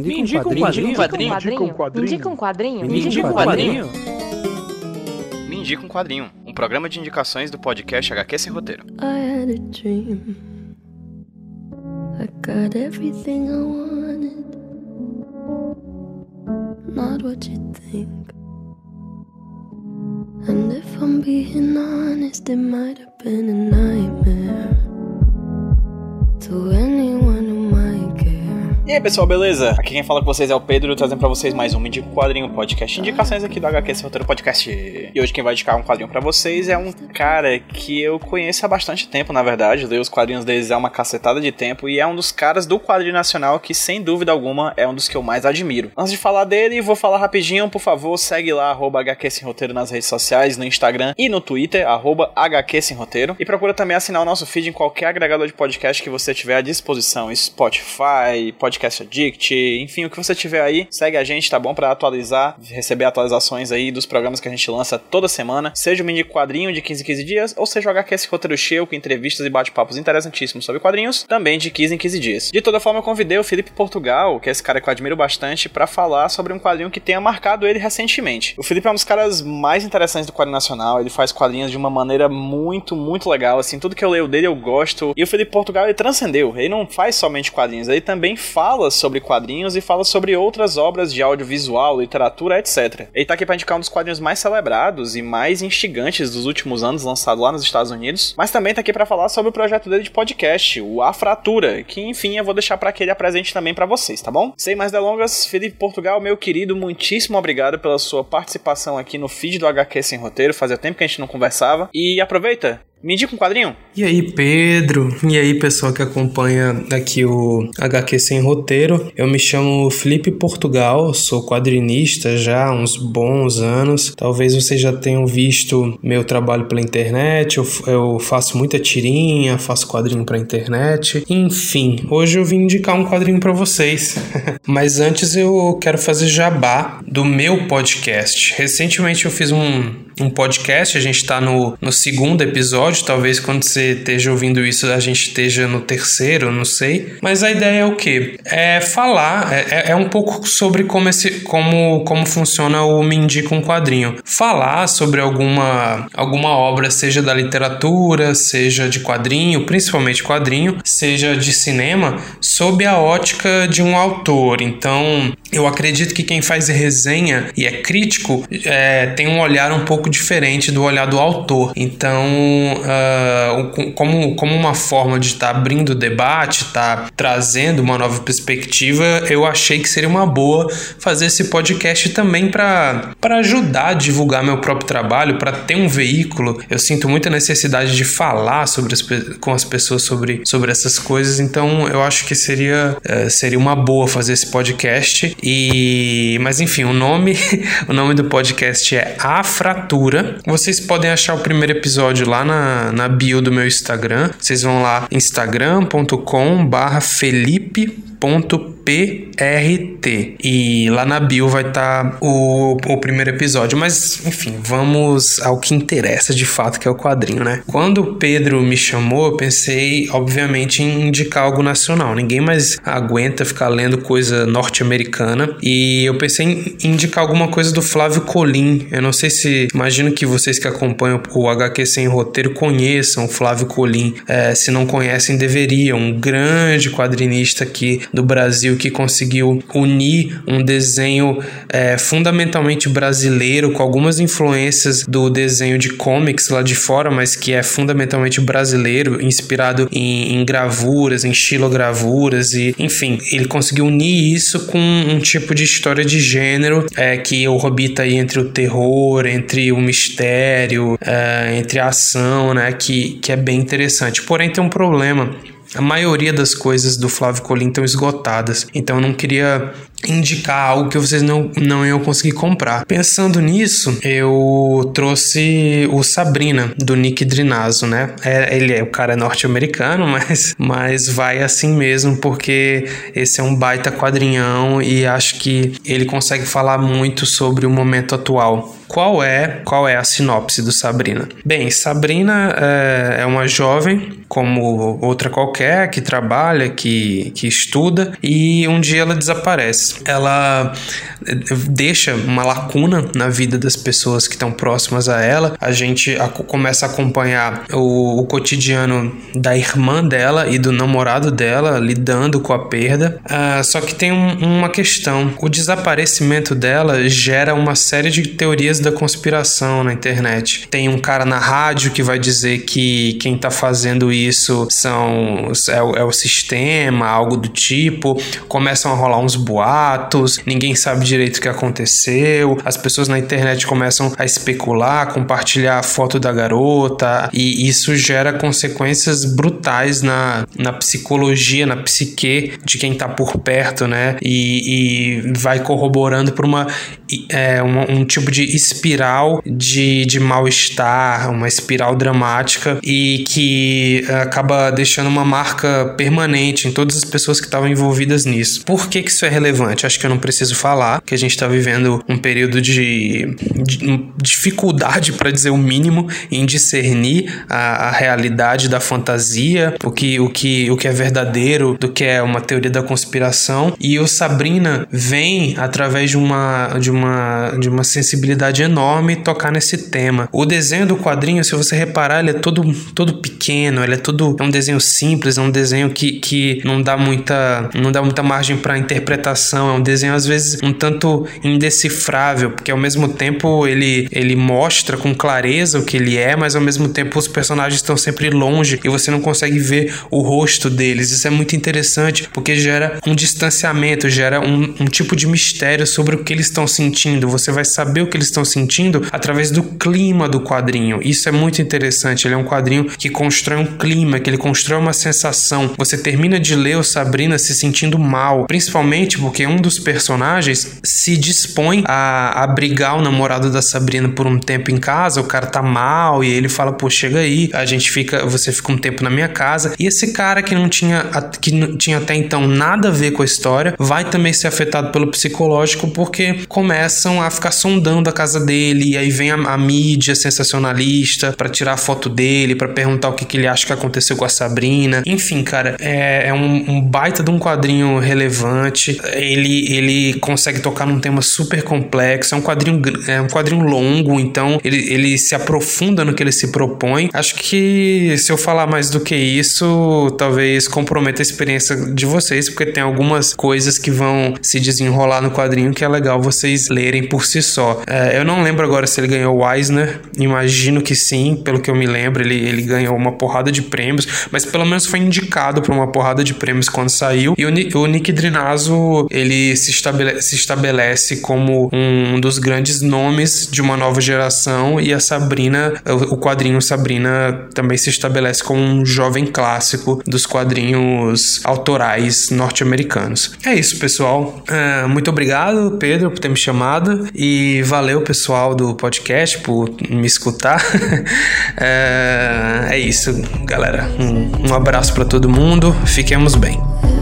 Me indica um quadrinho. Me indica um quadrinho. Me indica um quadrinho. Me indica um quadrinho. Me indica um quadrinho. Um programa de indicações do podcast HQ Sem Roteiro. I had a dream. I got everything I wanted. Not what you think. And if I'm being honest, it might have been a nightmare. E aí pessoal, beleza? Aqui quem fala com vocês é o Pedro, trazendo pra vocês mais um um Quadrinho Podcast. Indicações aqui do HQ Sem Roteiro Podcast. E hoje quem vai indicar um quadrinho pra vocês é um cara que eu conheço há bastante tempo, na verdade. Leio os quadrinhos deles há uma cacetada de tempo e é um dos caras do quadrinho nacional que, sem dúvida alguma, é um dos que eu mais admiro. Antes de falar dele, vou falar rapidinho, por favor, segue lá, arroba HQ Sem Roteiro nas redes sociais, no Instagram e no Twitter, arroba HQ Sem Roteiro. E procura também assinar o nosso feed em qualquer agregador de podcast que você tiver à disposição. Spotify, Podcast Addict, enfim, o que você tiver aí, segue a gente, tá bom? Pra atualizar, receber atualizações aí dos programas que a gente lança toda semana, seja o mini quadrinho de 15 em 15 dias, ou seja o HQ esse roteiro cheio com entrevistas e bate-papos interessantíssimos sobre quadrinhos, também de 15 em 15 dias. De toda forma, eu convidei o Felipe Portugal, que é esse cara que eu admiro bastante, para falar sobre um quadrinho que tenha marcado ele recentemente. O Felipe é um dos caras mais interessantes do quadrinho nacional, ele faz quadrinhos de uma maneira muito, muito legal, assim, tudo que eu leio dele eu gosto. E o Felipe Portugal, ele transcendeu, ele não faz somente quadrinhos, ele também fala sobre quadrinhos e fala sobre outras obras de audiovisual, literatura, etc. Ele tá aqui pra indicar um dos quadrinhos mais celebrados e mais instigantes dos últimos anos, lançado lá nos Estados Unidos, mas também tá aqui para falar sobre o projeto dele de podcast, o A Fratura, que enfim eu vou deixar para que ele apresente também para vocês, tá bom? Sem mais delongas, Felipe Portugal, meu querido, muitíssimo obrigado pela sua participação aqui no feed do HQ Sem Roteiro, fazia tempo que a gente não conversava, e aproveita, me indica um quadrinho. E aí, Pedro? E aí, pessoal que acompanha aqui o HQ Sem Roteiro? Eu me chamo Felipe Portugal, sou quadrinista já há uns bons anos. Talvez vocês já tenham visto meu trabalho pela internet. Eu, eu faço muita tirinha, faço quadrinho pra internet. Enfim, hoje eu vim indicar um quadrinho para vocês. Mas antes eu quero fazer jabá do meu podcast. Recentemente eu fiz um, um podcast, a gente está no, no segundo episódio, talvez quando você esteja ouvindo isso a gente esteja no terceiro, não sei. Mas a ideia é o quê? É falar, é, é um pouco sobre como, esse, como, como funciona o Me Indica um Quadrinho. Falar sobre alguma, alguma obra, seja da literatura, seja de quadrinho, principalmente quadrinho, seja de cinema, sob a ótica de um autor. Então, eu acredito que quem faz resenha e é crítico é, tem um olhar um pouco diferente do olhar do autor. Então, uh, como, como uma forma de estar tá abrindo o debate, estar tá trazendo uma nova perspectiva, eu achei que seria uma boa fazer esse podcast também para ajudar a divulgar meu próprio trabalho, para ter um veículo. Eu sinto muita necessidade de falar sobre as, com as pessoas sobre, sobre essas coisas, então eu acho que seria, uh, seria uma boa fazer esse podcast. E, mas enfim, o nome, o nome do podcast é A Fratura. Vocês podem achar o primeiro episódio lá na, na bio do meu Instagram. Vocês vão lá instagram.com/barra Felipe.prt e lá na bio vai estar tá o, o primeiro episódio. Mas enfim, vamos ao que interessa de fato, que é o quadrinho, né? Quando o Pedro me chamou, eu pensei, obviamente, em indicar algo nacional. Ninguém mais aguenta ficar lendo coisa norte-americana. E eu pensei em indicar alguma coisa do Flávio Colim. Eu não sei se. Imagino que vocês que acompanham o HQ Sem Roteiro conheçam o Flávio Colim. É, se não conhecem, deveriam. Um grande quadrinista aqui do Brasil que conseguiu unir um desenho é, fundamentalmente brasileiro com algumas influências do desenho de comics lá de fora, mas que é fundamentalmente brasileiro, inspirado em, em gravuras, em estilogravuras e, enfim, ele conseguiu unir isso com um tipo de história de gênero é, que orbita aí entre o terror, entre o mistério, é, entre a ação, né, que, que é bem interessante. Porém, tem um problema a maioria das coisas do Flávio Colim estão esgotadas. Então eu não queria indicar algo que vocês não, não iam conseguir comprar. Pensando nisso, eu trouxe o Sabrina, do Nick Drinazo, né? É, ele é o cara norte-americano, mas, mas vai assim mesmo, porque esse é um baita quadrinhão e acho que ele consegue falar muito sobre o momento atual. Qual é, qual é a sinopse do Sabrina? Bem, Sabrina é, é uma jovem, como outra qualquer, que trabalha, que, que estuda, e um dia ela desaparece. Ela eh, deixa uma lacuna na vida das pessoas que estão próximas a ela. A gente começa a acompanhar o, o, cotidiano da irmã dela e do namorado dela lidando com a perda. Uh, só que tem um, uma questão: o desaparecimento dela gera uma série de teorias da conspiração na internet. Tem um cara na rádio que vai dizer que quem tá fazendo isso são é, é o sistema, algo do tipo. Começam a rolar uns boatos, ninguém sabe direito o que aconteceu. As pessoas na internet começam a especular, compartilhar a foto da garota, e isso gera consequências brutais na, na psicologia, na psique de quem tá por perto, né? E, e vai corroborando por uma, é, um, um tipo de espiral de, de mal-estar, uma espiral dramática e que eh, acaba deixando uma marca permanente em todas as pessoas que estavam envolvidas nisso. Por que, que isso é relevante? Acho que eu não preciso falar que a gente está vivendo um período de, de dificuldade, para dizer o mínimo, em discernir a, a, realidade da fantasia, o que, o, que, o que é verdadeiro, do que é uma teoria da conspiração. E o Sabrina vem através de uma, de uma, de uma sensibilidade enorme tocar nesse tema. O desenho do quadrinho, se você reparar, ele é todo, todo pequeno, ele é todo é um desenho simples, é um desenho que, que não dá muita não dá muita margem para interpretação, é um desenho às vezes um tanto indecifrável, porque ao mesmo tempo ele ele mostra com clareza o que ele é, mas ao mesmo tempo os personagens estão sempre longe e você não consegue ver o rosto deles. Isso é muito interessante porque gera um distanciamento, gera um, um tipo de mistério sobre o que eles estão sentindo. Você vai saber o que eles estão sentindo através do clima do quadrinho. Isso é muito interessante. Ele é um quadrinho que constrói um clima, que ele constrói uma sensação. Você termina de ler o Sabrina se sentindo mal, principalmente porque um dos personagens se dispõe a abrigar o namorado da Sabrina por um tempo em casa. O cara tá mal e ele fala: "Pô, chega aí, a gente fica, você fica um tempo na minha casa". E esse cara que não tinha que não tinha até então nada a ver com a história, vai também ser afetado pelo psicológico porque começam a ficar sondando a casa dele, e aí vem a, a mídia sensacionalista para tirar foto dele, para perguntar o que, que ele acha que aconteceu com a Sabrina. Enfim, cara, é, é um, um, baita de um quadrinho relevante. Ele, ele consegue tocar num tema super complexo. É um quadrinho, é um quadrinho longo, então ele, ele se aprofunda no que ele se propõe. Acho que se eu falar mais do que isso, talvez comprometa a experiência de vocês, porque tem algumas coisas que vão se desenrolar no quadrinho que é legal vocês lerem por si só. É, eu não lembro agora se ele ganhou o Eisner, imagino que sim, pelo que eu me lembro, ele, ele ganhou uma porrada de prêmios, mas pelo menos foi indicado para uma porrada de prêmios quando saiu. E o, o Nick Drinazo, ele se estabelece, se estabelece como um dos grandes nomes de uma nova geração e a Sabrina, o quadrinho Sabrina também se estabelece como um jovem clássico dos quadrinhos autorais norte-americanos. É isso, pessoal. Uh, muito obrigado, Pedro, por ter me chamado e valeu, pessoal do podcast, por me escutar. é, é isso, galera. Um, um abraço para todo mundo. Fiquemos bem.